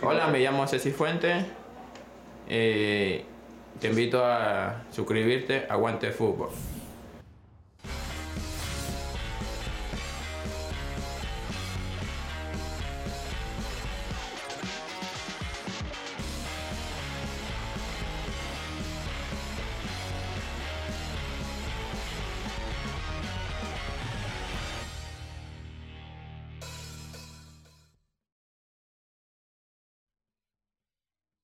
Hola, me llamo Ceci Fuente. Eh, te invito a suscribirte a Guante Fútbol.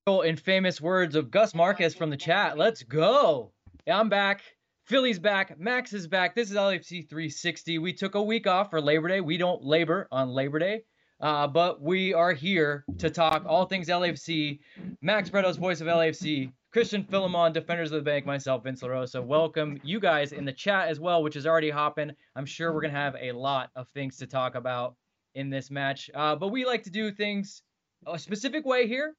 And famous words of Gus Marquez from the chat. Let's go. I'm back. Filly's back. Max is back. This is LAFC 360. We took a week off for Labor Day. We don't labor on Labor Day, uh, but we are here to talk all things LAFC. Max Bretos voice of LAFC. Christian Filimon, Defenders of the Bank, myself, Vince La Rosa. Welcome you guys in the chat as well, which is already hopping. I'm sure we're going to have a lot of things to talk about in this match. Uh, but we like to do things a specific way here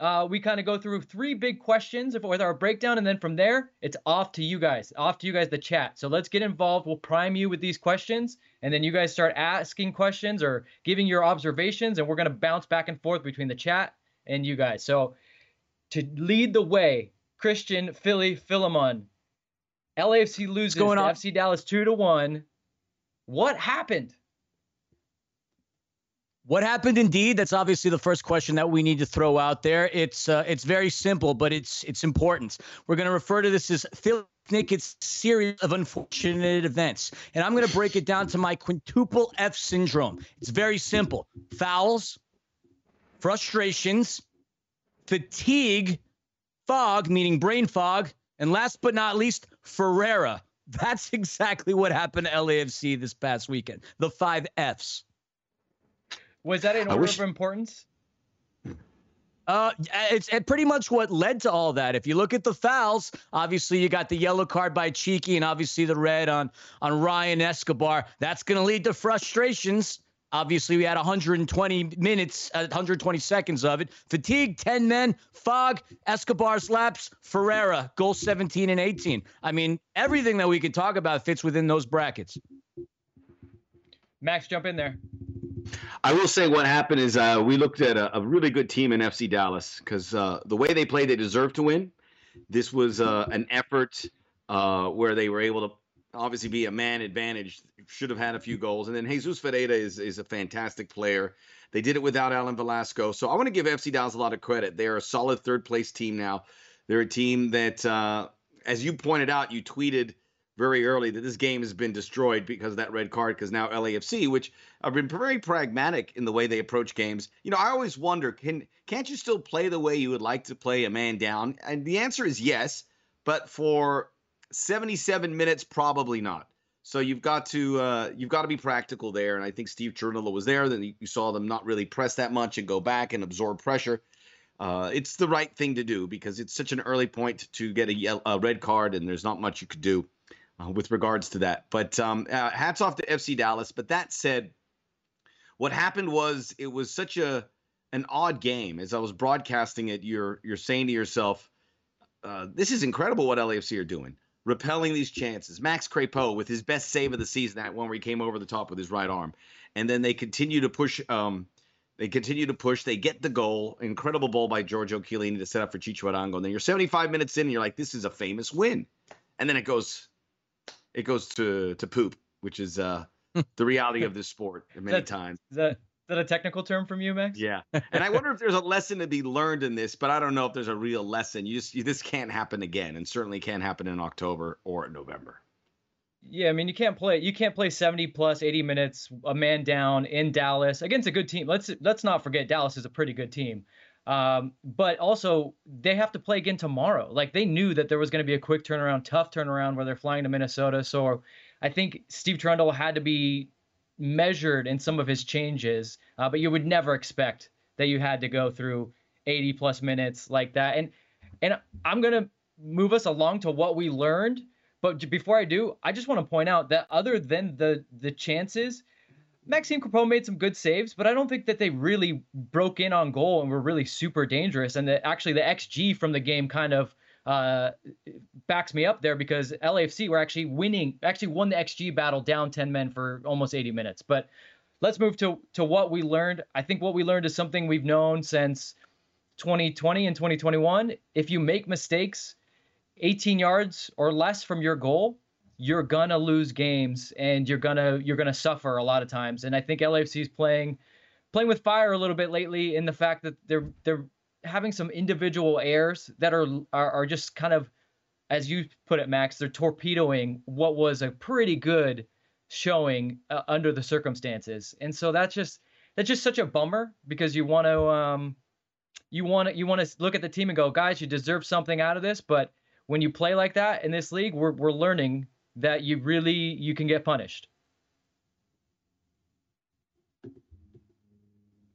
uh, we kind of go through three big questions with our breakdown, and then from there, it's off to you guys, off to you guys, the chat. So let's get involved. We'll prime you with these questions, and then you guys start asking questions or giving your observations, and we're gonna bounce back and forth between the chat and you guys. So to lead the way, Christian, Filly, Filimon, LAFC loses to FC Dallas two to one. What happened? What happened indeed? That's obviously the first question that we need to throw out there. It's uh, it's very simple, but it's it's important. We're going to refer to this as Phil Nickett's series of unfortunate events, and I'm going to break it down to my quintuple F syndrome. It's very simple: fouls, frustrations, fatigue, fog, meaning brain fog, and last but not least, Ferreira. That's exactly what happened to LAFC this past weekend. The five Fs. Was that in order wish... of importance? Uh, it's pretty much what led to all that. If you look at the fouls, obviously you got the yellow card by Cheeky, and obviously the red on on Ryan Escobar. That's going to lead to frustrations. Obviously, we had 120 minutes, uh, 120 seconds of it. Fatigue, 10 men. Fog, Escobar's laps. Ferreira, goal 17 and 18. I mean, everything that we could talk about fits within those brackets. Max, jump in there. I will say what happened is uh, we looked at a, a, really good team in FC Dallas because uh, the way they played, they deserved to win. This was uh, an effort uh, where they were able to obviously be a man advantage. Should have had a few goals, and then Jesus Ferreira is is a fantastic player. They did it without Alan Velasco, so I want to give FC Dallas a lot of credit. They are a solid third place team now. They're a team that, uh, as you pointed out, you tweeted very early that this game has been destroyed because of that red card. Because now LAFC, which have been very pragmatic in the way they approach games. You know, I always wonder, can can't you still play the way you would like to play a man down? And the answer is yes, but for 77 minutes, probably not. So you've got to uh, you've got to be practical there. And I think Steve Cherundolo was there. Then you saw them not really press that much and go back and absorb pressure. Uh, it's the right thing to do because it's such an early point to get a, yellow, a red card, and there's not much you could do uh, with regards to that. But um, uh, hats off to FC Dallas. But that said, what happened was it was such a an odd game. As I was broadcasting it, you're you're saying to yourself, uh, "This is incredible what LAFC are doing." Repelling these chances. Max Crepeau with his best save of the season, that one where he came over the top with his right arm. And then they continue to push um, they continue to push. They get the goal. Incredible ball by Giorgio Chiellini to set up for Chicho. And then you're 75 minutes in, and you're like, this is a famous win. And then it goes it goes to to poop, which is uh the reality of this sport many that, times. Is that, is that a technical term from you, Max? Yeah. And I wonder if there's a lesson to be learned in this, but I don't know if there's a real lesson. You just you, this can't happen again, and certainly can't happen in October or November. Yeah, I mean you can't play you can't play 70 plus 80 minutes a man down in Dallas against a good team. Let's let's not forget Dallas is a pretty good team. Um, but also they have to play again tomorrow. Like they knew that there was going to be a quick turnaround, tough turnaround where they're flying to Minnesota. So I think Steve Cherundolo had to be measured in some of his changes, uh, but you would never expect that you had to go through 80 plus minutes like that. And and I'm gonna move us along to what we learned. But before I do, I just want to point out that other than the the chances, Maxime Crepeau made some good saves, but I don't think that they really broke in on goal and were really super dangerous. And that actually the XG from the game kind of uh, backs me up there because LAFC were actually winning, actually won the XG battle down 10 men for almost 80 minutes. But let's move to to what we learned. I think what we learned is something we've known since 2020 and 2021. If you make mistakes 18 yards or less from your goal, you're gonna lose games and you're gonna you're gonna suffer a lot of times. And I think LAFC is playing playing with fire a little bit lately in the fact that they're they're having some individual errors that are are, are just kind of as you put it, Max, they're torpedoing what was a pretty good showing uh, under the circumstances. And so that's just that's just such a bummer because you want to um you want to you want to look at the team and go, guys, you deserve something out of this, but when you play like that in this league, we're we're learning that you really you can get punished.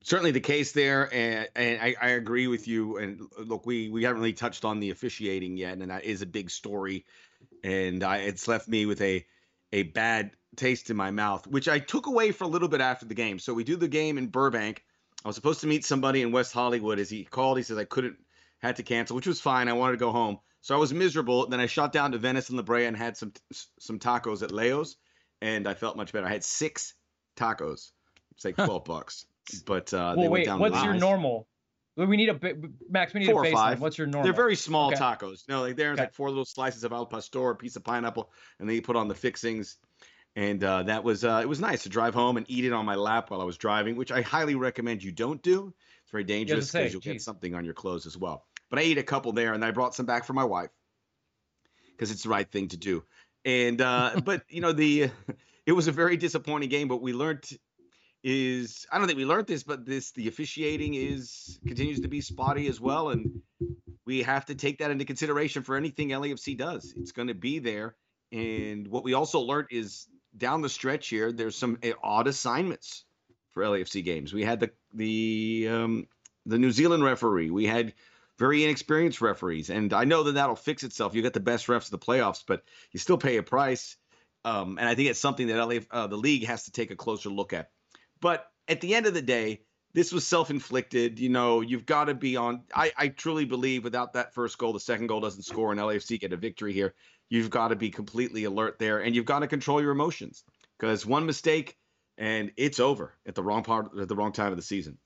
Certainly the case there, and, and I, I agree with you. And look, we we haven't really touched on the officiating yet, and that is a big story, and I, it's left me with a a bad taste in my mouth, which I took away for a little bit after the game. So we do the game in Burbank. I was supposed to meet somebody in West Hollywood. As he called, he says I couldn't, had to cancel, which was fine. I wanted to go home. So I was miserable. Then I shot down to Venice and La Brea and had some some tacos at Leo's, and I felt much better. I had six tacos. It's like twelve bucks. But uh, well, wait, what's your normal? We need a bit, Max. We need four a baseline. or five. What's your normal? They're very small Okay. tacos. No, like there's Okay. like four little slices of al pastor, a piece of pineapple, and then you put on the fixings. And uh, that was uh, it was nice to drive home and eat it on my lap while I was driving, which I highly recommend you don't do. It's very dangerous because you'll get something on your clothes as well. But I ate a couple there, and I brought some back for my wife because it's the right thing to do. And uh, but you know the it was a very disappointing game, but we learned is I don't think we learned this, but this the officiating is continues to be spotty as well, and we have to take that into consideration for anything LAFC does. It's going to be there, and what we also learned is down the stretch here, there's some uh, odd assignments for LAFC games. We had the the um, the New Zealand referee. We had very inexperienced referees, and I know that that'll fix itself. You get the best refs of the playoffs, but you still pay a price. Um, and I think it's something that LA, uh, the league has to take a closer look at. But at the end of the day, this was self-inflicted. You know, you've got to be on. I, I truly believe without that first goal, the second goal doesn't score, and LAFC get a victory here. You've got to be completely alert there, and you've got to control your emotions because one mistake and it's over at the wrong part at the wrong time of the season.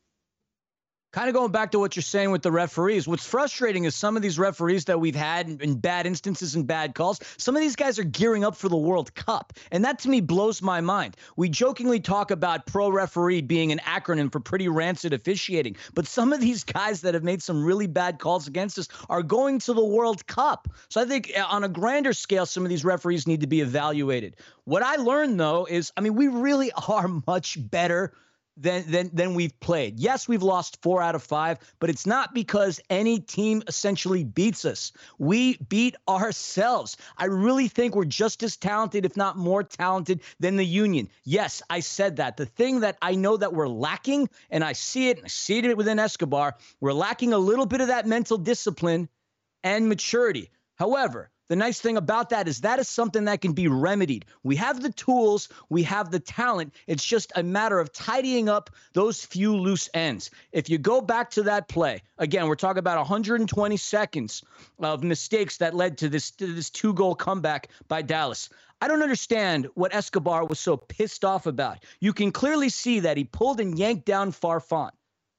Kind of going back to what you're saying with the referees, what's frustrating is some of these referees that we've had in, in bad instances and bad calls, some of these guys are gearing up for the World Cup. And that to me blows my mind. We jokingly talk about pro referee being an acronym for pretty rancid officiating, but some of these guys that have made some really bad calls against us are going to the World Cup. So I think uh, on a grander scale, some of these referees need to be evaluated. What I learned though is, I mean, we really are much better than than than we've played. Yes, we've lost 4 out of 5, but it's not because any team essentially beats us. We beat ourselves. I really think we're just as talented if not more talented than the Union. Yes, I said that. The thing that I know that we're lacking and I see it and I see it within Escobar, we're lacking a little bit of that mental discipline and maturity. However, the nice thing about that is that is something that can be remedied. We have the tools, we have the talent. It's just a matter of tidying up those few loose ends. If you go back to that play, again, we're talking about 120 seconds of mistakes that led to this to this two-goal comeback by Dallas. I don't understand what Escobar was so pissed off about. You can clearly see that he pulled and yanked down Farfan.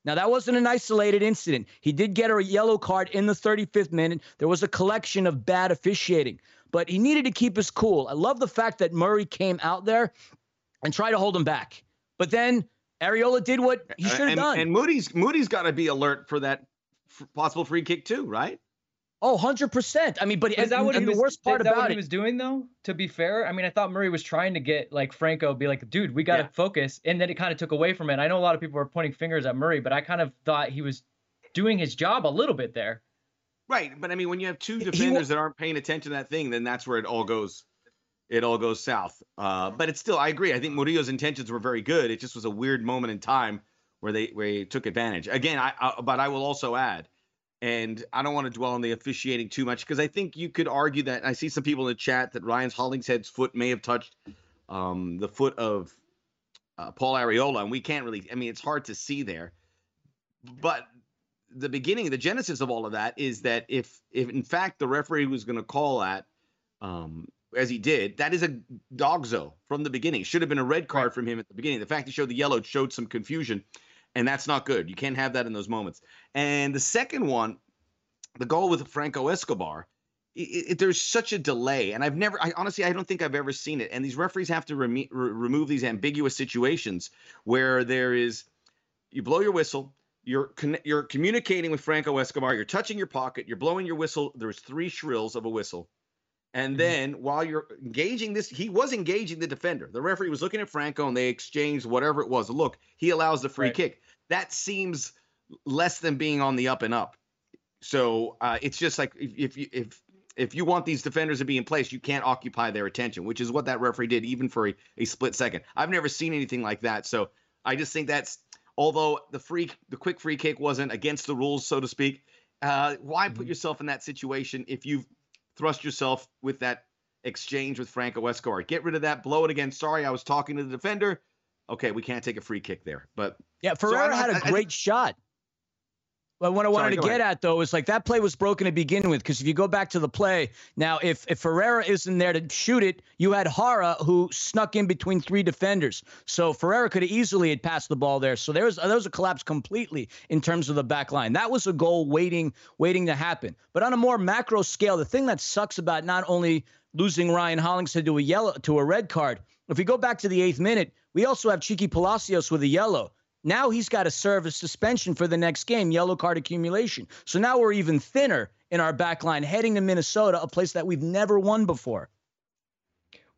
Now, that wasn't an isolated incident. He did get a yellow card in the 35th minute. There was a collection of bad officiating, but he needed to keep his cool. I love the fact that Murray came out there and tried to hold him back. But then Arriola did what he should have done. And Moody's Moody's got to be alert for that f- possible free kick too, right? Oh, 100%. I mean, but Is that what and he the was, worst part is that about what it he was doing though? To be fair, I mean, I thought Murray was trying to get like Franco be like, dude, we got to Yeah. focus, and then it kind of took away from it. I know a lot of people were pointing fingers at Murray, but I kind of thought he was doing his job a little bit there. Right, but I mean, when you have two He wa- defenders that aren't paying attention to that thing, then that's where it all goes. It all goes south. Uh, but it's still, I agree. I think Murillo's intentions were very good. It just was a weird moment in time where they where he took advantage. Again, I, I but I will also add, and I don't want to dwell on the officiating too much because I think you could argue that I see some people in the chat that Ryan's Hollingshead's foot may have touched um, the foot of uh, Paul Arriola, and we can't really. I mean, it's hard to see there, but the beginning, the genesis of all of that is that if, if in fact the referee was going to call that, um, as he did, that is a DOGSO from the beginning. Should have been a red card right. from him at the beginning. The fact he showed the yellow showed some confusion, and that's not good. You can't have that in those moments. And the second one, the goal with Franco Escobar, it, it, there's such a delay, and I've never, I honestly, I don't think I've ever seen it. And these referees have to re- remove these ambiguous situations where there is, you blow your whistle, you're con- you're communicating with Franco Escobar, you're touching your pocket, you're blowing your whistle. There's three shrills of a whistle and mm-hmm. then while you're engaging this, he was engaging the defender. The referee was looking at Franco and they exchanged whatever it was. Look, he allows the free right. kick. That seems less than being on the up and up. So uh, it's just like if, if if if you want these defenders to be in place, you can't occupy their attention, which is what that referee did, even for a, a split second. I've never seen anything like that. So I just think that's although the free the quick free kick wasn't against the rules, so to speak. Uh, why put mm-hmm. yourself in that situation if you've thrust yourself with that exchange with Franco Escobar. Get rid of that. Blow it again. Sorry, I was talking to the defender. Okay, we can't take a free kick there. But yeah, Ferreira so had a I, great I, shot. But what I wanted Sorry, to get ahead. at though is like that play was broken to begin with because if you go back to the play now, if if Ferreira isn't there to shoot it, you had Hara who snuck in between three defenders. So Ferreira could have easily had passed the ball there. So there was there was a collapse completely in terms of the back line. That was a goal waiting waiting to happen. But on a more macro scale, the thing that sucks about not only losing Ryan Hollingshead to a yellow to a red card, if we go back to the eighth minute, we also have Cheeky Palacios with a yellow. Now he's got to serve a suspension for the next game, yellow card accumulation. So now we're even thinner in our back line heading to Minnesota, a place that we've never won before.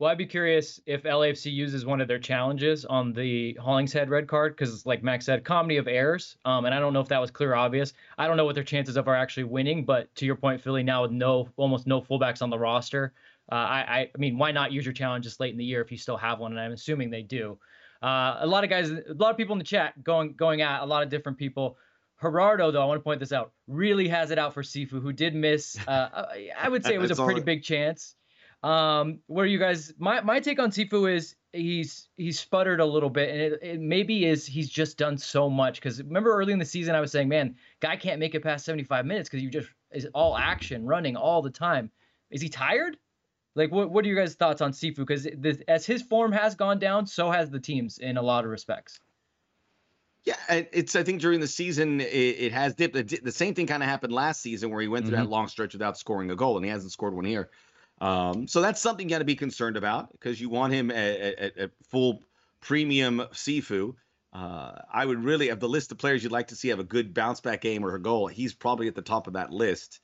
Well, I'd be curious if LAFC uses one of their challenges on the Hollingshead red card because, like Max said, comedy of errors. Um, and I don't know if that was clear or obvious. I don't know what their chances of are actually winning. But to your point, Filly now with no almost no fullbacks on the roster. Uh, I, I mean, why not use your challenges late in the year if you still have one? And I'm assuming they do. Uh, a lot of guys, a lot of people in the chat going going at a lot of different people. Gerardo, though, I want to point this out, really has it out for Cifu, who did miss. Uh, I would say it was a pretty big chance. Um, what are you guys? My my take on Cifu is he's he's sputtered a little bit, and it, it maybe is he's just done so much. Because remember early in the season, I was saying, man, guy can't make it past 75 minutes because you just is all action, running all the time. Is he tired? Like, what what are your guys' thoughts on Cifu? Because as his form has gone down, so has the teams in a lot of respects. Yeah, it's. I think during the season it, it has dipped. The same thing kind of happened last season where he went through mm-hmm. that long stretch without scoring a goal, and he hasn't scored one here. Um, so that's something you got to be concerned about because you want him at, at, at full premium Cifu. Uh, I would really, of the list of players you'd like to see have a good bounce back game or a goal, he's probably at the top of that list.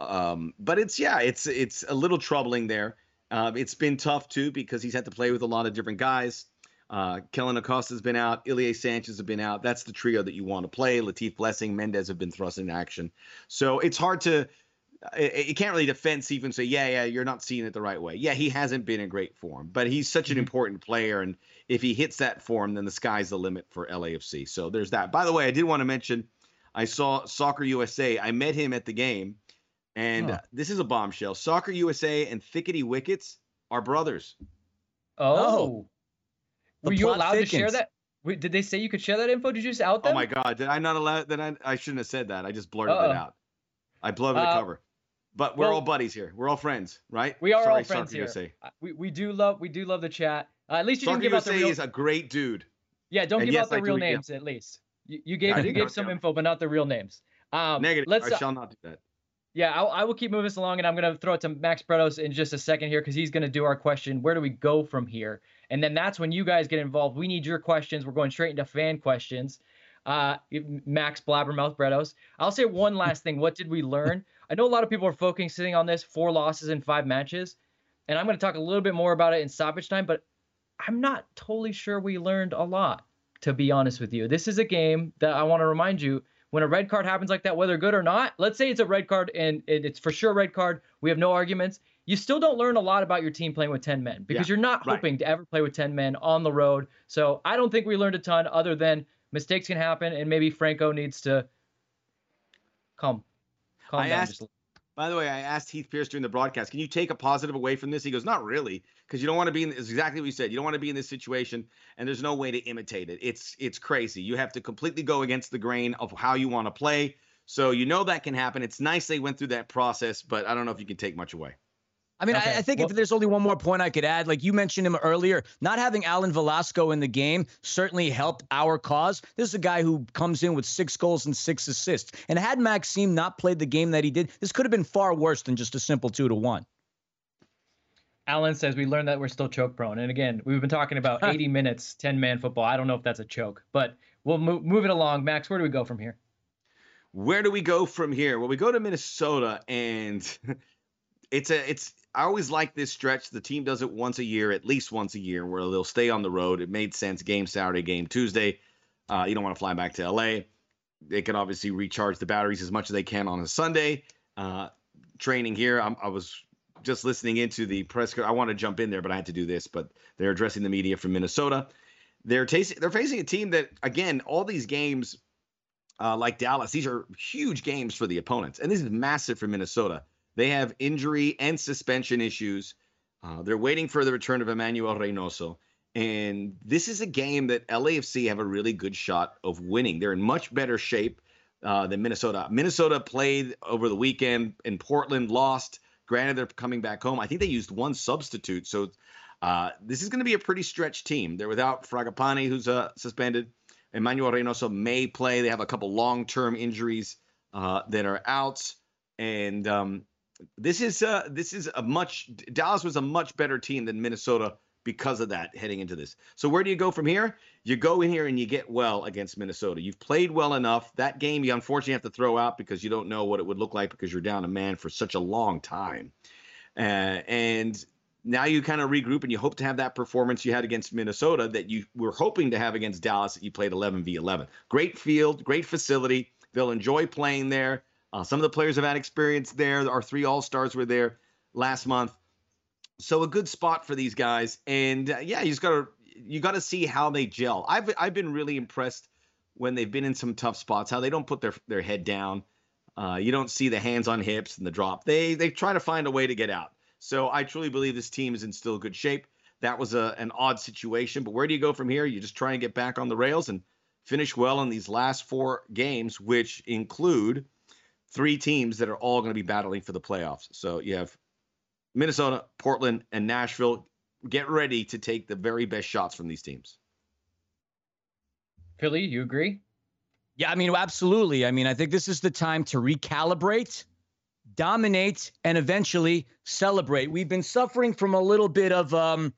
Um, but it's yeah, it's it's a little troubling there. Uh, it's been tough too because he's had to play with a lot of different guys. Uh, Kellyn Acosta's been out. Ilie Sanchez has been out. That's the trio that you want to play. Latif Blessing, Mendez have been thrust into action. So it's hard to. You can't really defend Steve and say, yeah, yeah, you're not seeing it the right way. Yeah, he hasn't been in great form, but he's such an mm-hmm. important player. And if he hits that form, then the sky's the limit for LAFC. So there's that. By the way, I did want to mention I saw Soccer USA. I met him at the game and oh. this is a bombshell. Soccer USA and Thickety Wickets are brothers. Oh. oh. Were you allowed thickens. to share that? Wait, did they say you could share that info? Did you just out them? Oh my god, did I not allow that? I, I shouldn't have said that. I just blurted Uh-oh. it out. I blurted uh, the cover. But we're well, all buddies here. We're all friends, right? We are Sorry, all friends Soccer here. USA. We, we do love we do love the chat. Uh, at least you Soccer didn't give USA out the real. is a great dude. Yeah, don't and give yes, out the I real names yeah. at least. You, you gave you gave some info, but not the real names. Um, Negative. Let's, I shall not do that. Yeah, I'll, I will keep moving this along, and I'm going to throw it to Max Bretos in just a second here because he's going to do our question. Where do we go from here? And then that's when you guys get involved. We need your questions. We're going straight into fan questions. Uh, Max Blabbermouth Bretos. I'll say one last thing. What did we learn? I know a lot of people are focusing on this four losses in five matches, and I'm going to talk a little bit more about it in stoppage time, but I'm not totally sure we learned a lot, to be honest with you. This is a game that I want to remind you when a red card happens like that, whether good or not, let's say it's a red card and it's for sure a red card, we have no arguments. You still don't learn a lot about your team playing with 10 men because yeah, you're not hoping right. to ever play with 10 men on the road. So I don't think we learned a ton other than mistakes can happen and maybe Franco needs to calm, calm I down. Asked, by the way, I asked Heath Pearce during the broadcast, can you take a positive away from this? He goes, not really, because you don't want to be in. Exactly what you said. You don't want to be in this situation, and there's no way to imitate it. It's it's crazy. You have to completely go against the grain of how you want to play. So you know that can happen. It's nice they went through that process, but I don't know if you can take much away. I mean, Okay, I, I think well- if there's only one more point I could add, like you mentioned him earlier, not having Alan Velasco in the game certainly helped our cause. This is a guy who comes in with six goals and six assists. And had Maxime not played the game that he did, this could have been far worse than just a simple two to one. Alan says we learned that we're still choke prone. And again, we've been talking about 80 minutes, 10 man football. I don't know if that's a choke, but we'll move, move it along. Max, where do we go from here? Where do we go from here? Well, we go to Minnesota, and it's a it's. I always like this stretch. The team does it once a year, at least once a year, where they'll stay on the road. It made sense. Game Saturday, game Tuesday. Uh, you don't want to fly back to LA. They can obviously recharge the batteries as much as they can on a Sunday. Uh, training here, I'm, I was just listening into the press. I want to jump in there, but I had to do this. But they're addressing the media from Minnesota. They're tasting. They're facing a team that, again, all these games uh, like Dallas, these are huge games for the opponents. And this is massive for Minnesota. They have injury and suspension issues. Uh, they're waiting for the return of Emmanuel Reynoso. And this is a game that LAFC have a really good shot of winning. They're in much better shape uh, than Minnesota. Minnesota played over the weekend in Portland, lost. Granted, they're coming back home. I think they used one substitute. So uh, this is going to be a pretty stretched team. They're without Fragapane, who's uh, suspended. Emmanuel Reynoso may play. They have a couple long-term injuries uh, that are out, and um, this is uh, this is a much Dallas was a much better team than Minnesota because of that heading into this. So where do you go from here? You go in here and you get well against Minnesota. You've played well enough. That game you unfortunately have to throw out because you don't know what it would look like because you're down a man for such a long time, uh, and now you kind of regroup and you hope to have that performance you had against Minnesota that you were hoping to have against Dallas that you played 11 v 11. Great field, great facility. They'll enjoy playing there. Uh, some of the players have had experience there. Our three All Stars were there last month, so a good spot for these guys. And uh, yeah, you just gotta you gotta see how they gel. I've I've been really impressed when they've been in some tough spots. How they don't put their their head down. Uh, you don't see the hands on hips and the drop. They they try to find a way to get out. So I truly believe this team is in still good shape. That was a, an odd situation, but where do you go from here? You just try and get back on the rails and finish well in these last four games, which include three teams that are all going to be battling for the playoffs. So you have Minnesota, Portland, and Nashville. Get ready to take the very best shots from these teams. Filly, you agree? Yeah, I mean, absolutely. I mean, I think this is the time to recalibrate, dominate, and eventually celebrate. We've been suffering from a little bit of, um,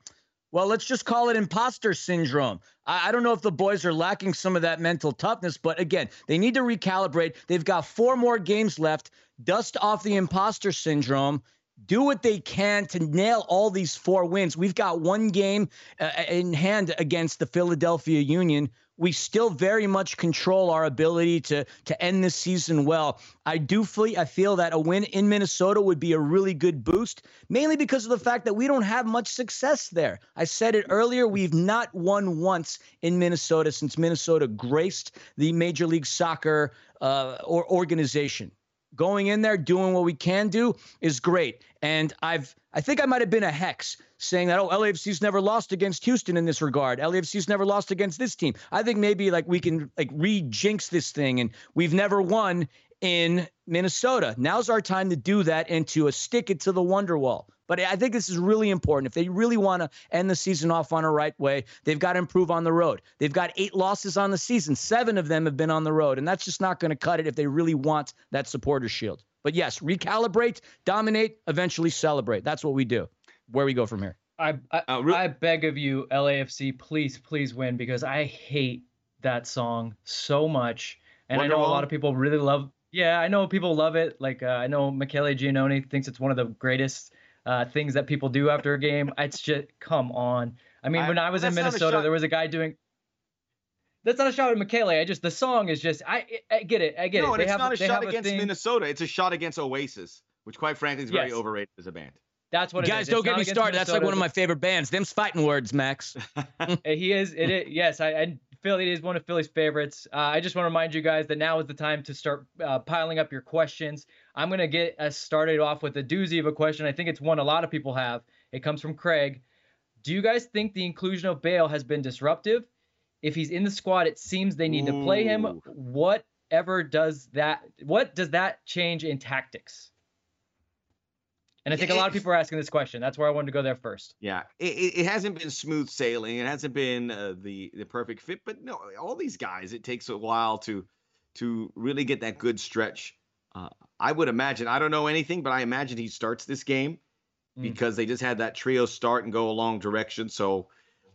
well, let's just call it imposter syndrome. I, I don't know if the boys are lacking some of that mental toughness, but again, they need to recalibrate. They've got four more games left. Dust off the imposter syndrome. Do what they can to nail all these four wins. We've got one game uh, in hand against the Philadelphia Union we still very much control our ability to to end this season well. I do feel I feel that a win in Minnesota would be a really good boost, mainly because of the fact that we don't have much success there. I said it earlier, we've not won once in Minnesota since Minnesota graced the Major League Soccer uh, or organization. Going in there, doing what we can do is great. And I've I think I might have been a hex saying that, oh, LAFC's never lost against Houston in this regard. LAFC's never lost against this team. I think maybe like we can like re-jinx this thing and we've never won in Minnesota. Now's our time to do that and to uh, stick it to the Wonderwall. But I think this is really important. If they really want to end the season off on a right way, they've got to improve on the road. They've got eight losses on the season. Seven of them have been on the road. And that's just not going to cut it if they really want that supporter shield. But yes, recalibrate, dominate, eventually celebrate. That's what we do. Where we go from here. I I, Uh, re- I beg of you, LAFC, please, please win because I hate that song so much, and I know a lot of people really love. Yeah, I know people love it. Like uh, I know Michele Giannone thinks it's one of the greatest uh, things that people do after a game. It's just come on. I mean, I- when I was in that's not a Minnesota, there was a guy doing. That's not a shot at Michele. I just the song is just I I get it. I get no, it. and They it's have, not a shot against thing. Minnesota. It's a shot against Oasis, which quite frankly is very Yes. overrated as a band. That's what it Guys, is. don't It's get me against started. That's like one of my favorite bands. Them's fighting words, Max. He is. It is. Yes, I and Filly is one of Filly's favorites. Uh, I just want to remind you guys that now is the time to start uh, piling up your questions. I'm gonna get us started off with a doozy of a question. I think it's one a lot of people have. It comes from Craig. Do you guys think the inclusion of Bale has been disruptive? If he's in the squad, it seems they need to play him. Ooh. Whatever does that? What does that change in tactics? And I think a lot of people are asking this question. That's where I wanted to go there first. Yeah, it, it hasn't been smooth sailing. It hasn't been uh, the the perfect fit. But no, all these guys, it takes a while to to really get that good stretch. Uh, I would imagine. I don't know anything, but I imagine he starts this game mm. because they just had that trio start and go a long direction. So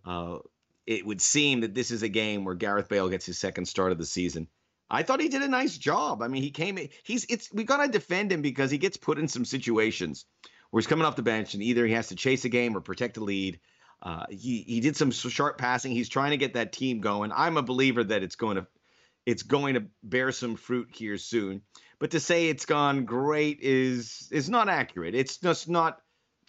uh, it would seem that this is a game where Gareth Bale gets his second start of the season. I thought he did a nice job. I mean, he came. He's it's we got to defend him because he gets put in some situations where he's coming off the bench and either he has to chase a game or protect a lead. Uh, he he did some sharp passing. He's trying to get that team going. I'm a believer that it's going to it's going to bear some fruit here soon. But to say it's gone great is is not accurate. It's just not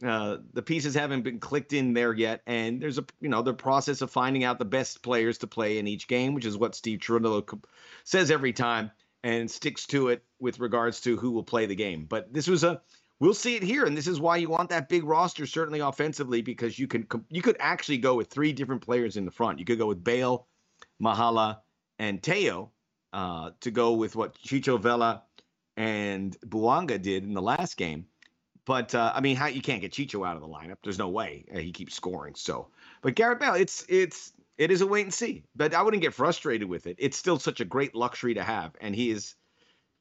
uh, the pieces haven't been clicked in there yet, and there's a you know the process of finding out the best players to play in each game, which is what Steve Cherundolo says every time and sticks to it with regards to who will play the game. But this was a we'll see it here, and this is why you want that big roster certainly offensively because you can you could actually go with three different players in the front. You could go with Bale, Mahala, and Teo uh, to go with what Chicho Vela and Bouanga did in the last game but uh, I mean, how you can't get Chicho out of the lineup? There's no way uh, he keeps scoring. So, but Gareth Bale, it's it's it is a wait and see. But I wouldn't get frustrated with it. It's still such a great luxury to have, and he is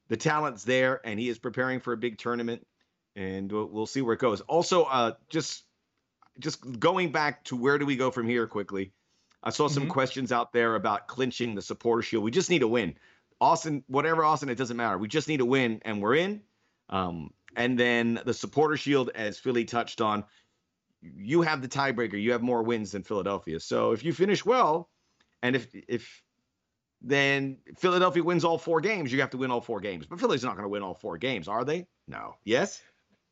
the talent's there, and he is preparing for a big tournament, and we'll, we'll see where it goes. Also, uh, just just going back to where do we go from here quickly. I saw some mm-hmm. questions out there about clinching the supporter shield. We just need a win. Austin, whatever Austin, it doesn't matter. We just need a win, and we're in. Um, and then the supporter shield, as Filly touched on, you have the tiebreaker. You have more wins than Philadelphia. So if you finish well, and if if then Philadelphia wins all four games, you have to win all four games. But Philly's not going to win all four games, are they? No. Yes.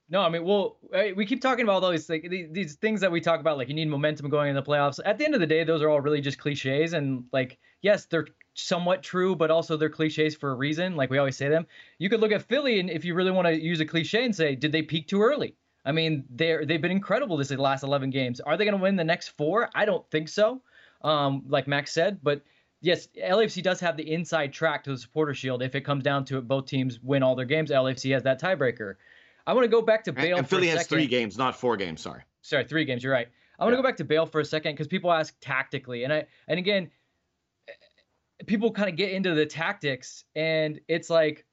No, I mean, well, we keep talking about all these like these things that we talk about, like you need momentum going in the playoffs. At the end of the day, those are all really just cliches, and like, yes, they're somewhat true, but also they're cliches for a reason. Like we always say them. You could look at Philly, and if you really want to use a cliche and say, did they peak too early? I mean, they're they've been incredible this last 11 games. Are they going to win the next four? I don't think so. Um, like Max said, but yes, LAFC does have the inside track to the supporter shield. If it comes down to it, both teams win all their games. LAFC has that tiebreaker. I want to go back to Bale. And Philly has three games, not four games. Sorry. Sorry, three games. You're right. I want to yeah. go back to Bale for a second because people ask tactically, and I and again, people kind of get into the tactics, and it's like,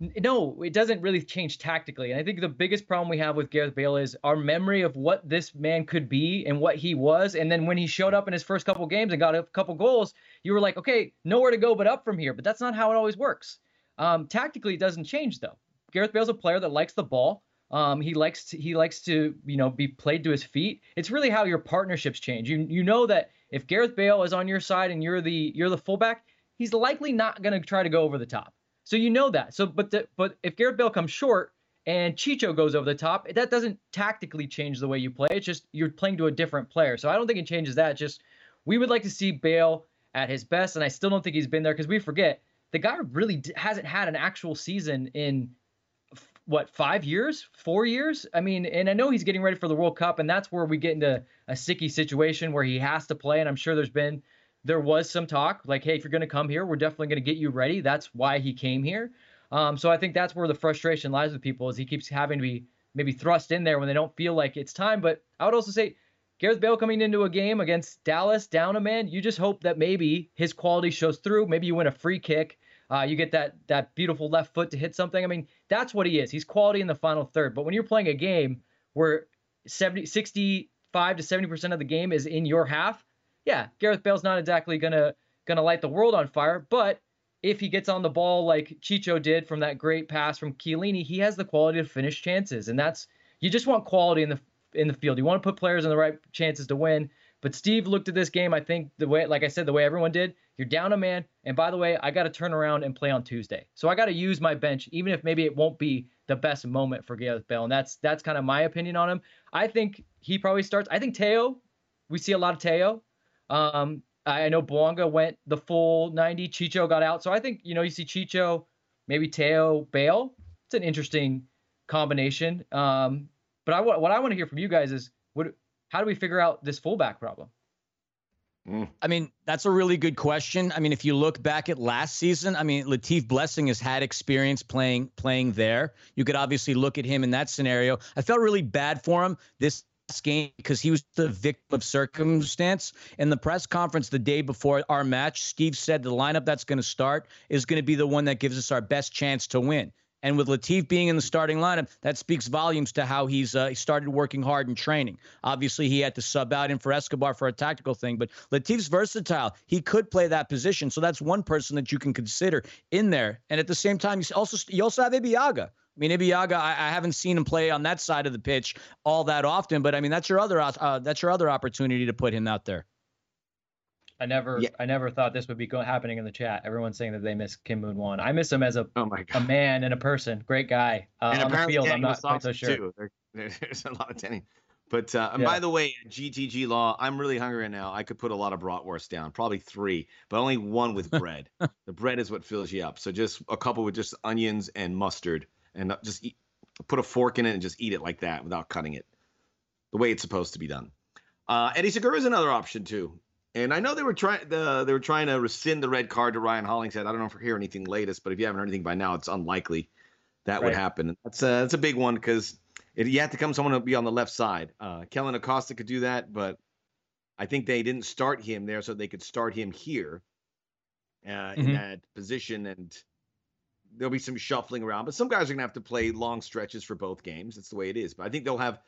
no, it doesn't really change tactically. And I think the biggest problem we have with Gareth Bale is our memory of what this man could be and what he was. And then when he showed up in his first couple games and got a couple goals, you were like, okay, nowhere to go but up from here. But that's not how it always works. Um, tactically, it doesn't change though. Gareth Bale's a player that likes the ball. Um, he likes to, he likes to you know be played to his feet. It's really how your partnerships change. You you know that if Gareth Bale is on your side and you're the you're the fullback, he's likely not going to try to go over the top. So you know that. So but the, but if Gareth Bale comes short and Chicho goes over the top, that doesn't tactically change the way you play. It's just you're playing to a different player. So I don't think it changes that. Just we would like to see Bale at his best, and I still don't think he's been there because we forget the guy really hasn't had an actual season in what five years, four years? I mean, and I know he's getting ready for the World Cup, and that's where we get into a sticky situation where he has to play. And I'm sure there's been there was some talk like, hey, if you're going to come here, we're definitely going to get you ready. That's why he came here. Um, so I think that's where the frustration lies with people is he keeps having to be maybe thrust in there when they don't feel like it's time. But I would also say Gareth Bale coming into a game against Dallas down a man, you just hope that maybe his quality shows through. Maybe you win a free kick uh, you get that that beautiful left foot to hit something. I mean, that's what he is. He's quality in the final third. But when you're playing a game where 70, 65 to 70% of the game is in your half, yeah, Gareth Bale's not exactly gonna gonna light the world on fire. But if he gets on the ball like Chicho did from that great pass from Chiellini, he has the quality to finish chances, and that's you just want quality in the in the field. You want to put players in the right chances to win. But Steve looked at this game, I think the way, like I said, the way everyone did. You're down a man, and by the way, I got to turn around and play on Tuesday, so I got to use my bench, even if maybe it won't be the best moment for Gareth Bale, and that's that's kind of my opinion on him. I think he probably starts. I think Teo, we see a lot of Teo. Um, I know Bouanga went the full 90. Chicho got out, so I think you know you see Chicho, maybe Teo, Bale. It's an interesting combination. Um, but I what I want to hear from you guys is how do we figure out this fullback problem? Mm. I mean, that's a really good question. I mean, if you look back at last season, I mean, Latif Blessing has had experience playing playing there. You could obviously look at him in that scenario. I felt really bad for him this game because he was the victim of circumstance. In the press conference the day before our match, Steve said the lineup that's going to start is going to be the one that gives us our best chance to win. And with Latif being in the starting lineup, that speaks volumes to how he's uh, started working hard in training. Obviously, he had to sub out in for Escobar for a tactical thing, but Latif's versatile. He could play that position, so that's one person that you can consider in there. And at the same time, you also you also have Ibeagha. I mean, Ibeagha, I, I, haven't seen him play on that side of the pitch all that often, but I mean, that's your other uh, that's your other opportunity to put him out there. I never, yeah. I never thought this would be go- happening in the chat. Everyone's saying that they miss Kim Moon-hwan. I miss him as a oh my God. a man and a person. Great guy. Uh, and on the field, I'm not quite so sure. There, there's a lot of tenning. But uh, and yeah. by the way, GTG Law, I'm really hungry right now. I could put a lot of bratwurst down, probably three, but only one with bread. the bread is what fills you up. So just a couple with just onions and mustard, and just eat, put a fork in it and just eat it like that without cutting it, the way it's supposed to be done. Uh, Eddie Segura is another option too. And I know they were trying the they were trying to rescind the red card to Ryan Hollingshead. I don't know if we're hearing anything latest, but if you haven't heard anything by now, it's unlikely that right. would happen. That's a, that's a big one because you have to come someone to be on the left side. Uh, Kellyn Acosta could do that, but I think they didn't start him there so they could start him here uh, mm-hmm. in that position, and there'll be some shuffling around. But some guys are gonna have to play long stretches for both games. That's the way it is. But I think they'll have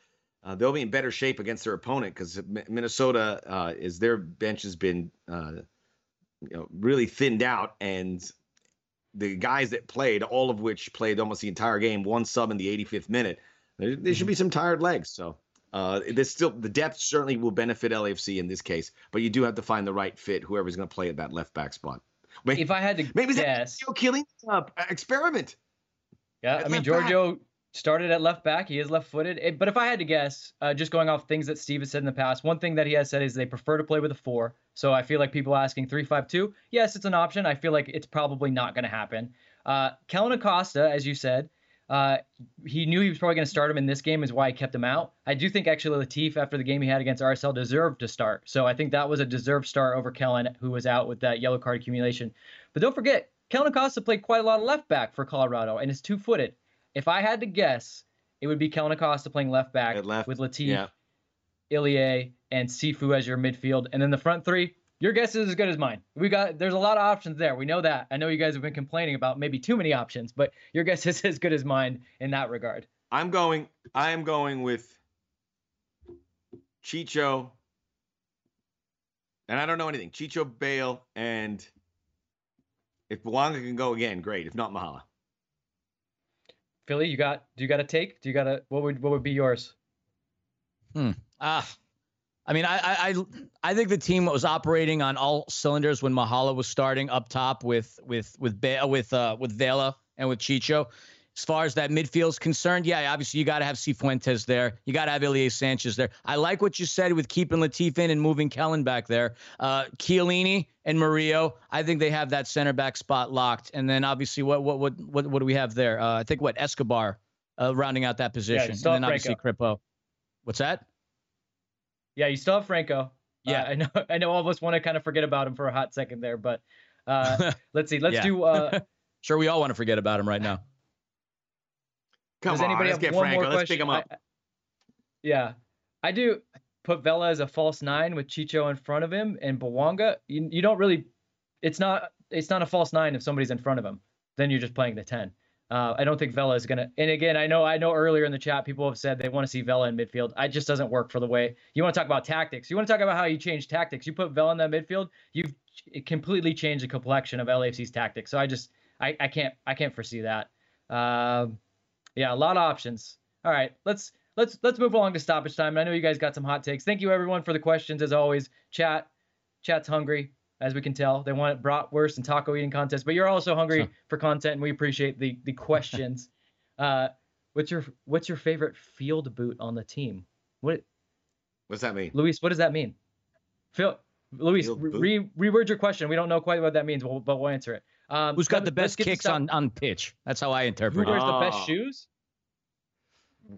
uh, they'll be in better shape against their opponent because Minnesota uh, is their bench has been uh, you know really thinned out, and the guys that played, all of which played almost the entire game, one sub in the 85th minute, there, there should be some tired legs. So uh, this still the depth certainly will benefit LAFC in this case, but you do have to find the right fit, whoever's going to play at that left back spot. Maybe, if I had to maybe guess, Giorgio Chiellini uh, experiment. Yeah, I mean Giorgio. Back started at left back. He is left footed. But if I had to guess, uh, just going off things that Steve has said in the past, one thing that he has said is they prefer to play with a four. So I feel like people asking three five two. Yes, it's an option. I feel like it's probably not going to happen. Uh, Kellyn Acosta, as you said, uh, he knew he was probably going to start him in this game, is why he kept him out. I do think actually Latif, after the game he had against RSL, deserved to start. So I think that was a deserved start over Kellyn, who was out with that yellow card accumulation. But don't forget, Kellyn Acosta played quite a lot of left back for Colorado and is two footed. If I had to guess, it would be Kellyn Acosta playing left back left, with Latif, yeah. Ilie, and Cifu as your midfield. And then the front three, your guess is as good as mine. We got there's a lot of options there. We know that. I know you guys have been complaining about maybe too many options, but your guess is as good as mine in that regard. I'm going I am going with Chicho. And I don't know anything. Chicho Bale and if Bouanga can go again, great. If not, Mahala. Filly, you got do you got a take? Do you got a what would what would be yours? Hmm. Ah. I mean, I, I I think the team was operating on all cylinders when Mahala was starting up top with with with with uh with Vela and with Chicho. As far as that midfield is concerned, yeah, obviously you got to have Cifuentes there. You got to have Ilie Sanchez there. I like what you said with keeping Latif in and moving Kellyn back there. Uh, Chiellini and Murillo, I think they have that center back spot locked. And then obviously, what what what what, what do we have there? Uh, I think what Escobar uh, rounding out that position, yeah, and then obviously Crepeau. What's that? Yeah, you still have Franco. Uh, yeah, I know. I know. All of us want to kind of forget about him for a hot second there, but uh, let's see. Let's do. Uh, sure, we all want to forget about him right now. Come Does on, anybody let's have one Franco. More let's pick him up. I, yeah, I do put Vela as a false nine with Chicho in front of him and Bouanga. You, you don't really. It's not. It's not a false nine if somebody's in front of him. Then you're just playing the ten. Uh, I don't think Vela is gonna. And again, I know I know earlier in the chat people have said they want to see Vela in midfield. I just doesn't work for the way you want to talk about tactics. You want to talk about how you change tactics. You put Vela in that midfield, you've completely changed the complexion of LAFC's tactics. So I just I, I can't I can't foresee that. Um, yeah, a lot of options. All right, let's let's let's move along to stoppage time. I know you guys got some hot takes. Thank you everyone for the questions as always. Chat, chat's hungry as we can tell. They want bratwurst and taco eating contest, but you're also hungry for content, and we appreciate the the questions. uh, what's your what's your favorite field boot on the team? What What's that mean, Luis? What does that mean? Phil, Luis, re, reword your question. We don't know quite what that means, but we'll answer it. Um, Who's got the best kicks on, on pitch? That's how I interpret Who it. wears oh. the best shoes?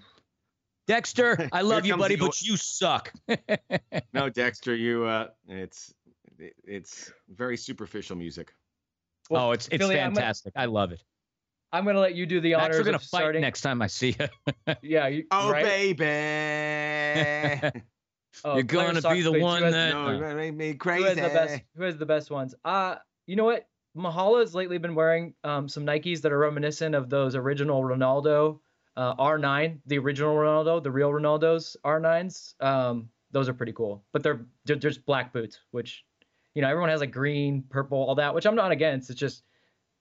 Dexter, I love you, buddy, but you suck. no, Dexter, you uh, it's it, it's very superficial music. Well, oh, it's it's Filly, I'm gonna- fantastic. I love it. I'm gonna let you do the Max, honors we're gonna of fight starting. next time I see you. Yeah, you, Oh right? baby, Oh, You're Claire gonna Sox be the one that- no, you make me Who crazy. has the best? Who has the best ones? Uh, you know what? Mahala has lately been wearing um, some Nikes that are reminiscent of those original Ronaldo uh, R9, the original Ronaldo, the real Ronaldo's R9s. Um, those are pretty cool, but they're they're just black boots, which you know everyone has like green, purple, all that, which I'm not against. It's just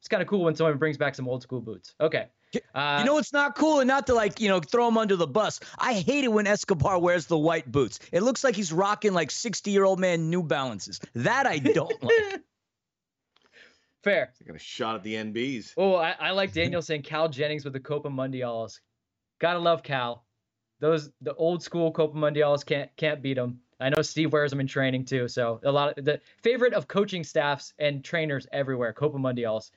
it's kind of cool when someone brings back some old school boots. Okay. Uh, you know what's not cool, and not to like you know throw him under the bus. I hate it when Escobar wears the white boots. It looks like he's rocking like sixty year old man New Balances. That I don't like. Fair. Got a shot at the NBs. Oh, I, I like Daniel saying Cal Jennings with the Copa Mundials. Gotta love Cal. Those the old school Copa Mundials can't can't beat them. I know Steve wears them in training too. So a lot of the favorite of coaching staffs and trainers everywhere. Copa Mundials.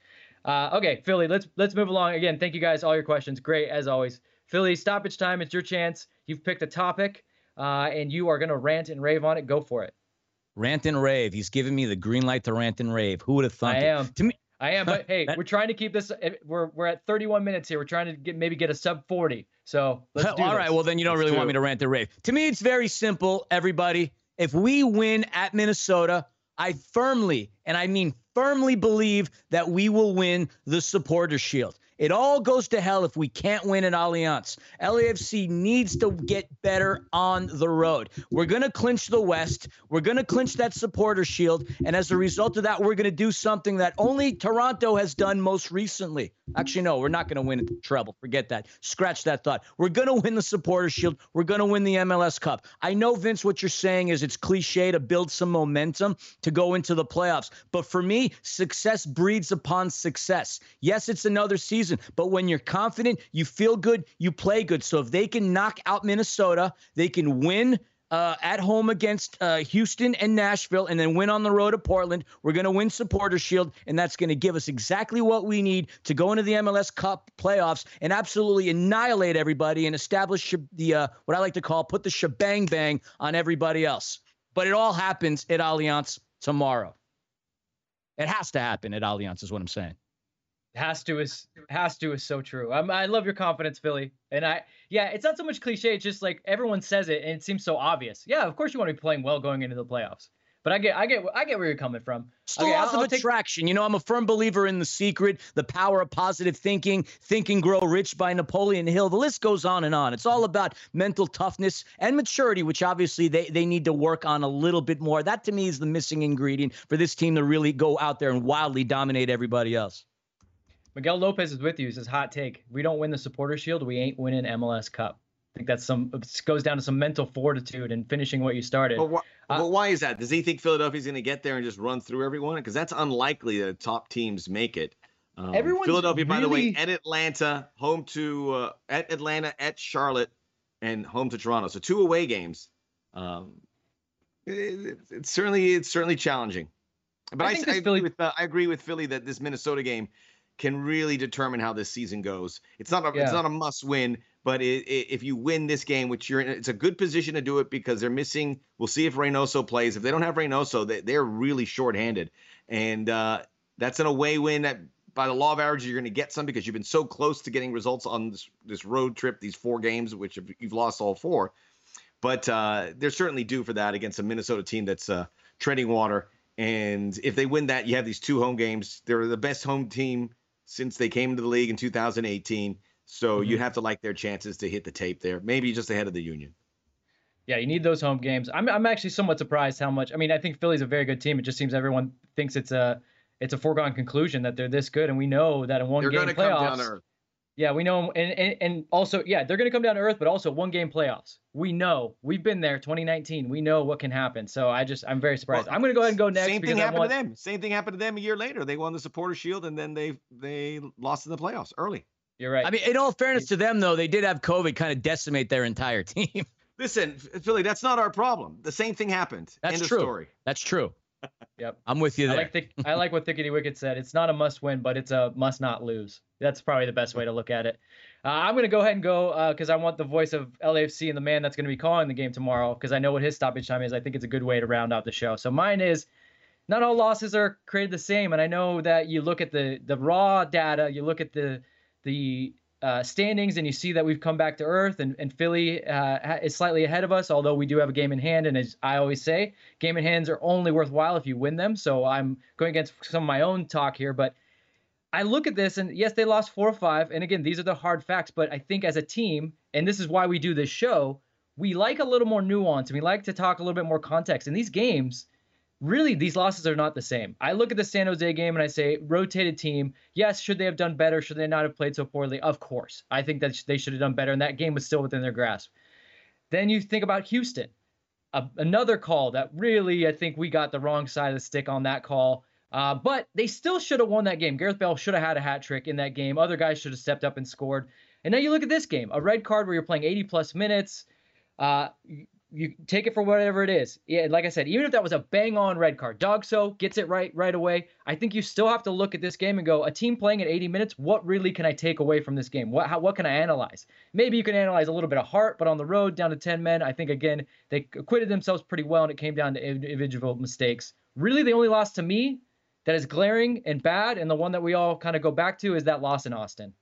Uh, okay, Filly. Let's let's move along again. Thank you guys. All your questions, great as always. Filly, stoppage time. It's your chance. You've picked a topic, uh, and you are gonna rant and rave on it. Go for it. Rant and rave. He's giving me the green light to rant and rave. Who would have thought I it? am. To me, I am, but hey, we're trying to keep this. eh, We're we're at 31 minutes here. We're trying to get maybe get a sub 40. So let's do All this. right. Well, then you don't Let's really do want it. me to rant and rave. To me, it's very simple, everybody. If we win at Minnesota, I firmly, and I mean firmly believe that we will win the supporter shield. It all goes to hell if we can't win at Allianz. LAFC needs to get better on the road. We're going to clinch the West. We're going to clinch that supporter shield. And as a result of that, we're going to do something that only Toronto has done most recently. Actually, no, we're not going to win the treble. Forget that. Scratch that thought. We're going to win the supporter shield. We're going to win the MLS Cup. I know, Vince, what you're saying is it's cliche to build some momentum to go into the playoffs. But for me, success breeds upon success. Yes, it's another season, but when you're confident, you feel good, you play good. So if they can knock out Minnesota, they can win uh, at home against uh, Houston and Nashville, and then win on the road to Portland. We're going to win Supporter Shield, and that's going to give us exactly what we need to go into the MLS Cup playoffs and absolutely annihilate everybody and establish the uh, what I like to call put the shebang bang on everybody else. But it all happens at Allianz tomorrow. It has to happen at Allianz, is what I'm saying. Has to is has to is so true. I'm, I love your confidence, Filly. And I yeah, it's not so much cliche. It's just like everyone says it, and it seems so obvious. Yeah, of course you want to be playing well going into the playoffs. But I get I get I get where you're coming from. Still Okay, laws I'll- of I'll take- attraction. You know, I'm a firm believer in the secret, the power of positive thinking, Think and Grow Rich by Napoleon Hill. The list goes on and on. It's all about mental toughness and maturity, which obviously they, they need to work on a little bit more. That to me is the missing ingredient for this team to really go out there and wildly dominate everybody else. Miguel Lopez is with you. He says hot take. We don't win the supporter shield, we ain't winning MLS Cup. I think that's some it goes down to some mental fortitude and finishing what you started. But, wh- Uh, but why is that? Does he think Philadelphia's going to get there and just run through everyone? Because that's unlikely that top teams make it. Um, Everyone's Philadelphia, by the way, really- at Atlanta, home to uh, at Atlanta, at Charlotte, and home to Toronto. So two away games. Um, it, it- it's certainly it's certainly challenging. But I I, I, agree Filly- with uh, I agree with Filly that this Minnesota game can really determine how this season goes. It's not a Yeah. it's not a must win, but it, it, if you win this game, which you're in, it's a good position to do it because they're missing. We'll see if Reynoso plays. If they don't have Reynoso, they, they're really shorthanded, and uh, that's an away win that. By the law of averages, you're going to get some because you've been so close to getting results on this this road trip, these four games, which you've- you've lost all four. But uh, they're certainly due for that against a Minnesota team that's uh, treading water. And if they win that, you have these two home games. They're the best home team since they came into the league in 2018. So you Mhm. have to like their chances to hit the tape there. Maybe just ahead of the Union. Yeah, you need those home games. I'm I'm actually somewhat surprised how much. I mean, I think Philly's a very good team. It just seems everyone thinks it's a it's a foregone conclusion that they're this good, and we know that in one They're game going to come playoffs. Down to earth. Yeah, we know, and, and and also, yeah, they're going to come down to earth, but also one game playoffs. We know we've been there, 2019. We know what can happen. So I just, I'm very surprised. Well, I'm going to go ahead and go next Same thing happened want. to them. Same thing happened to them a year later. They won the Supporter Shield and then they they lost in the playoffs early. You're right. I mean, in all fairness to them, though, they did have COVID kind of decimate their entire team. Listen, Filly, that's not our problem. The same thing happened. That's End of true. story. That's true. Yep. I'm with you I there. like thick, I like what Thickety Wicket said. It's not a must win, but it's a must not lose. That's probably the best way to look at it. Uh, I'm going to go ahead and go because I want the voice of LAFC and the man that's going to be calling the game tomorrow because I know what his stoppage time is. I think it's a good way to round out the show. So mine is not all losses are created the same. And I know that you look at the the raw data, you look at the the uh, standings, and you see that we've come back to earth, and, and Philly uh, is slightly ahead of us, although we do have a game in hand. And as I always say, game in hands are only worthwhile if you win them. So I'm going against some of my own talk here, but I look at this, and yes, they lost four or five. And again, these are the hard facts, but I think as a team, and this is why we do this show, we like a little more nuance and we like to talk a little bit more context. In these games, really these losses are not the same. I look at the San Jose game and I say, rotated team. Yes, should they have done better? Should they not have played so poorly? Of course. I think that they should have done better, and that game was still within their grasp. Then you think about Houston, another call that really I think we got the wrong side of the stick on that call. Uh, but they still should have won that game. Gareth Bale should have had a hat trick in that game. Other guys should have stepped up and scored. And now you look at this game, a red card where you're playing 80 plus minutes. Uh, you take it for whatever it is. Yeah, like I said, even if that was a bang on red card, DOGSO gets it right right away. I think you still have to look at this game and go, a team playing at 80 minutes, what really can I take away from this game? What how, what can I analyze? Maybe you can analyze a little bit of heart, but on the road down to 10 men, I think again they acquitted themselves pretty well, and it came down to individual mistakes. Really, the only loss to me that is glaring and bad, and the one that we all kind of go back to is that loss in Austin.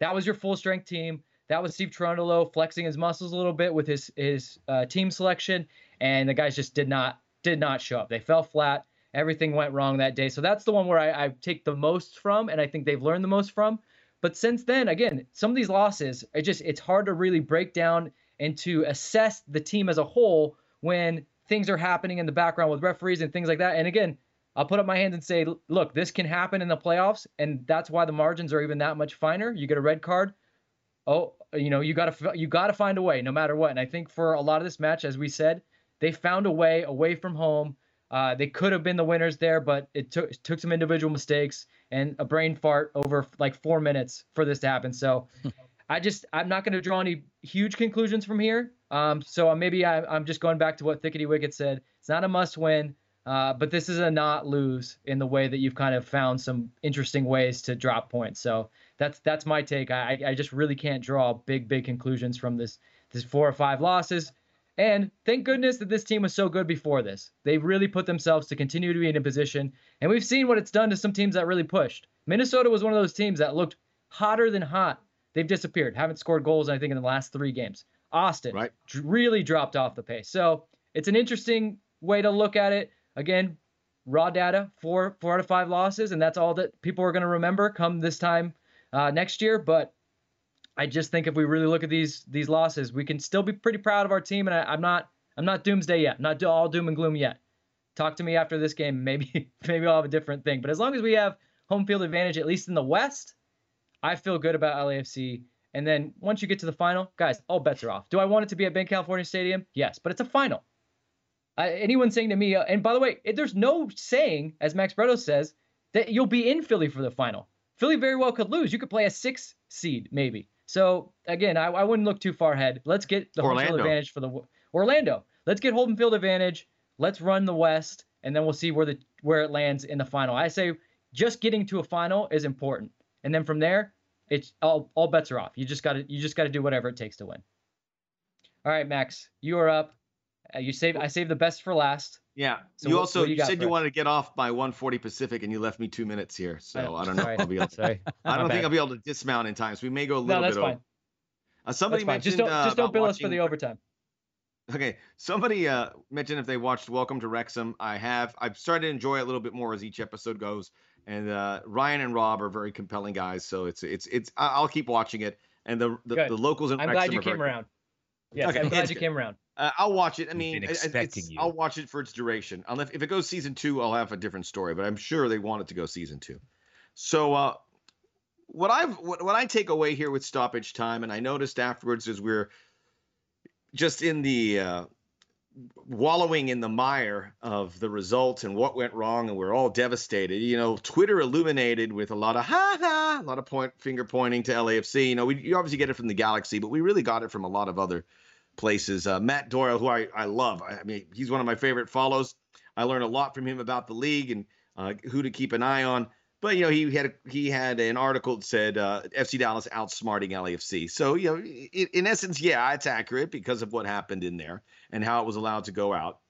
That was your full strength team. That was Steve Cherundolo flexing his muscles a little bit with his his uh, team selection, and the guys just did not did not show up. They fell flat. Everything went wrong that day. So that's the one where I, I take the most from, and I think they've learned the most from. But since then, again, some of these losses, it just it's hard to really break down and to assess the team as a whole when things are happening in the background with referees and things like that. And again, I'll put up my hands and say, look, this can happen in the playoffs, and that's why the margins are even that much finer. You get a red card, oh, you know, you got to you got to find a way no matter what. And I think for a lot of this match, as we said, they found a way away from home. Uh, they could have been the winners there, but it took took some individual mistakes and a brain fart over like four minutes for this to happen. So, I just I'm not going to draw any huge conclusions from here. Um, so maybe I, am just going back to what Thickety Wicket said. It's not a must win, uh, but this is a not lose in the way that you've kind of found some interesting ways to drop points. So that's that's my take. I I just really can't draw big big conclusions from this this four or five losses. And thank goodness that this team was so good before this. They really put themselves to continue to be in a position, and we've seen what it's done to some teams that really pushed. Minnesota was one of those teams that looked hotter than hot. They've disappeared. Haven't scored goals, I think, in the last three games. Austin right. really dropped off the pace. So it's an interesting way to look at it. Again, raw data, four four out of five losses, and that's all that people are going to remember come this time uh, next year. But I just think if we really look at these these losses, we can still be pretty proud of our team. And I, am not I'm not doomsday yet. I'm not all doom and gloom yet. Talk to me after this game. Maybe maybe I'll have a different thing. But as long as we have home field advantage, at least in the West, I feel good about LAFC. And then once you get to the final, guys, all bets are off. Do I want it to be at Banc California Stadium? Yes, but it's a final. Uh, anyone saying to me, uh, and by the way, there's no saying, as Max Bretos says, that you'll be in Philly for the final. Philly very well could lose. You could play a six seed maybe. So again, I, I wouldn't look too far ahead. Let's get the Orlando. home field advantage for the Orlando. Let's get home field advantage. Let's run the West, and then we'll see where the where it lands in the final. I say just getting to a final is important, and then from there, it's all all bets are off. You just got to you just got to do whatever it takes to win. All right, Max, you are up. Uh, you saved I saved the best for last. Yeah. So you what, also what you, you said you wanted to get off by 1:40 Pacific, and you left me two minutes here. So I, I don't know. I'll be able to, Sorry. I don't think I'll be able to dismount in time. So we may go a little no, that's bit fine. over. Uh, somebody that's mentioned. Just don't, uh, just don't bill watching... us for the overtime. Okay. Somebody uh, mentioned if they watched Welcome to Wrexham. I have. I've started to enjoy it a little bit more as each episode goes. And uh, Ryan and Rob are very compelling guys. So it's it's it's. I'll keep watching it. And the the, the locals in I'm Wrexham glad you came around. Yes, okay, I'm glad you came around. Uh, I'll watch it. I mean, I'll watch it for its duration. Unless if it goes season two, I'll have a different story. But I'm sure they want it to go season two. So uh, what I've what, what I take away here with stoppage time, and I noticed afterwards is we're just in the uh, wallowing in the mire of the result and what went wrong, and we're all devastated. You know, Twitter illuminated with a lot of ha ha, a lot of point finger pointing to LAFC. You know, we you obviously get it from the Galaxy, but we really got it from a lot of other places. Uh, Matt Doyle, who I, I love, I mean, he's one of my favorite follows. I learned a lot from him about the league and uh, who to keep an eye on. But you know, he had he had an article that said uh, FC Dallas outsmarting LAFC. So you know, in essence, yeah, it's accurate because of what happened in there and how it was allowed to go out.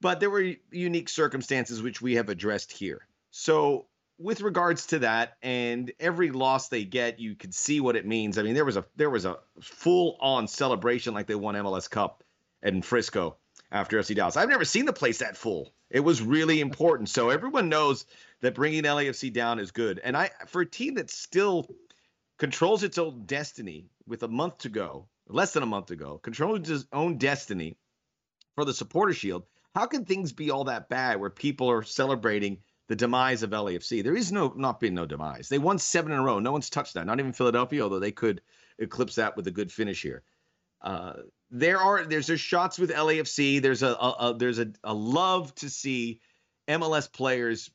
but there were unique circumstances which we have addressed here. So with regards to that and every loss they get you can see what it means. I mean there was a there was a full on celebration like they won mls cup in frisco after fc dallas. I've never seen the place that full. It was really important. So everyone knows that bringing lafc down is good. And i for a team that still controls its own destiny with a month to go less than a month to go controls its own destiny for the supporter shield how can things be all that bad where people are celebrating the demise of LAFC. There is no not been no demise. They won seven in a row. No one's touched that. Not even Philadelphia, although they could eclipse that with a good finish here. Uh, there are there's there's shots with LAFC. There's a, a, a there's a, a love to see MLS players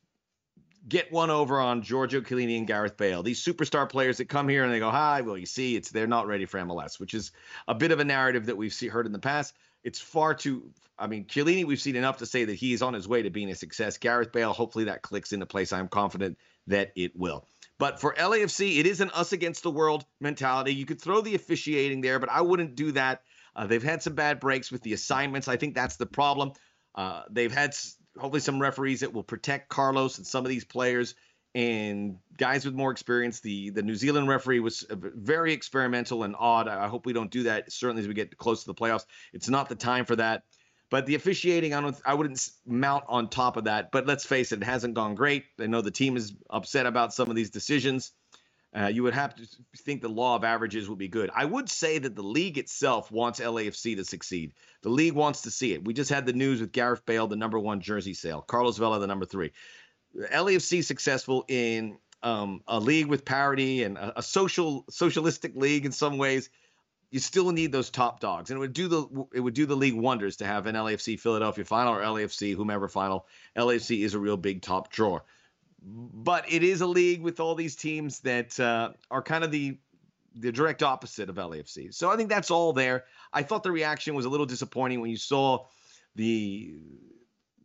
get one over on Giorgio Chiellini and Gareth Bale. These superstar players that come here and they go, "Hi, well, you see, it's they're not ready for MLS," which is a bit of a narrative that we've see, heard in the past. It's far too. I mean, Chiellini, we've seen enough to say that he is on his way to being a success. Gareth Bale, hopefully that clicks into place. I'm confident that it will. But for LAFC, it is an us against the world mentality. You could throw the officiating there, but I wouldn't do that. Uh, they've had some bad breaks with the assignments. I think that's the problem. Uh, they've had hopefully some referees that will protect Carlos and some of these players and guys with more experience. The the New Zealand referee was very experimental and odd. I hope we don't do that. Certainly as we get close to the playoffs, it's not the time for that. But the officiating, I don't, I wouldn't mount on top of that. But let's face it, it hasn't gone great. I know the team is upset about some of these decisions. Uh, you would have to think the law of averages would be good. I would say that the league itself wants LAFC to succeed. The league wants to see it. We just had the news with Gareth Bale, the number one jersey sale, Carlos Vela, the number three. LAFC successful in um, a league with parity and a, a, social socialistic league in some ways. You still need those top dogs, and it would do the it would do the league wonders to have an LAFC Philadelphia final or LAFC whomever final. LAFC is a real big top drawer, but it is a league with all these teams that uh, are kind of the the direct opposite of LAFC. So I think that's all there. I thought the reaction was a little disappointing when you saw the,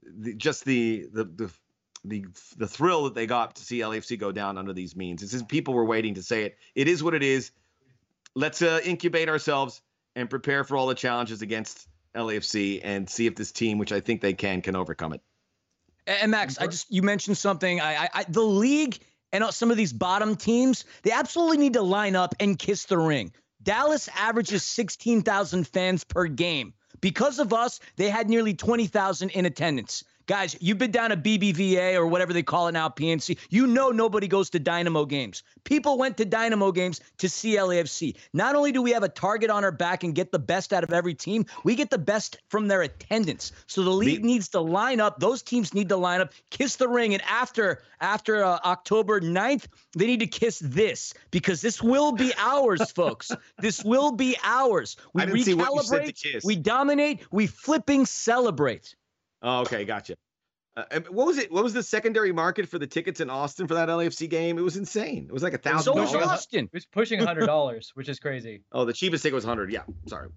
the just the, the the the the thrill that they got to see LAFC go down under these means. It's just people were waiting to say it. It is what it is. Let's uh, incubate ourselves and prepare for all the challenges against LAFC and see if this team, which I think they can, can overcome it. And Max, I just you mentioned something. I, I, I the league and some of these bottom teams, they absolutely need to line up and kiss the ring. Dallas averages 16,000 fans per game. Because of us, they had nearly 20,000 in attendance. Guys, you've been down to BBVA or whatever they call it now, PNC. You know nobody goes to Dynamo games. People went to Dynamo games to see LAFC. Not only do we have a target on our back and get the best out of every team, we get the best from their attendance. So the league needs to line up. Those teams need to line up, kiss the ring, and after after uh, October 9th, they need to kiss this because this will be ours, folks. This will be ours. We recalibrate, we dominate, we flipping celebrate. Oh, okay, gotcha. Uh, what was it? What was the secondary market for the tickets in Austin for that LAFC game? It was insane. It was like a thousand. So was Austin. It was pushing a hundred dollars, which is crazy. Oh, the cheapest ticket was hundred. Yeah, sorry.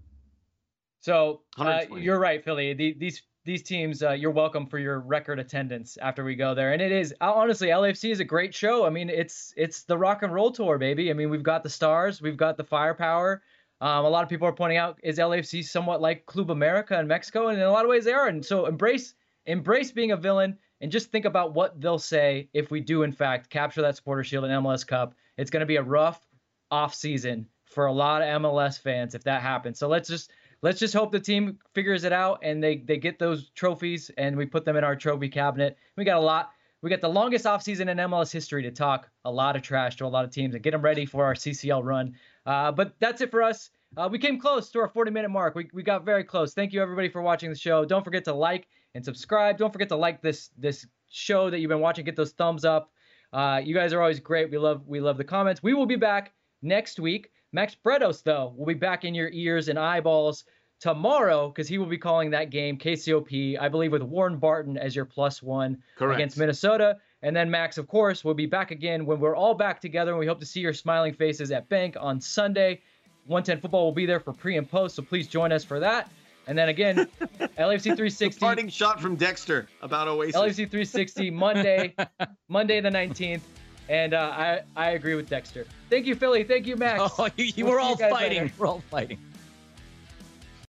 So uh, you're right, Filly. The, these these teams, uh, you're welcome for your record attendance after we go there. And it is honestly, LAFC is a great show. I mean, it's it's the rock and roll tour, baby. I mean, we've got the stars, we've got the firepower. Um, a lot of people are pointing out is LAFC somewhat like Club America in Mexico, and in a lot of ways they are. And so embrace embrace being a villain and just think about what they'll say if we do in fact capture that supporter shield in MLS Cup. It's going to be a rough off season for a lot of MLS fans if that happens. So let's just let's just hope the team figures it out and they they get those trophies and we put them in our trophy cabinet. We got a lot. We got the longest offseason in MLS history to talk a lot of trash to a lot of teams and get them ready for our CCL run. Uh, but that's it for us. Uh, we came close to our 40 minute mark. We, we got very close. Thank you everybody for watching the show. Don't forget to like and subscribe. Don't forget to like this this show that you've been watching. Get those thumbs up. Uh, you guys are always great. We love we love the comments. We will be back next week. Max Bretos though will be back in your ears and eyeballs tomorrow because he will be calling that game KCOP. I believe with Warren Barton as your plus one Correct. against Minnesota. And then Max, of course, we'll be back again when we're all back together. And we hope to see your smiling faces at Banc on Sunday. 110 Football will be there for pre and post, so please join us for that. And then again, LFC 360. parting shot from Dexter about Oasis. LFC 360 Monday, Monday the 19th. And uh, I I agree with Dexter. Thank you, Filly. Thank you, Max. Oh, you, you we'll were all fighting. Later. We're all fighting.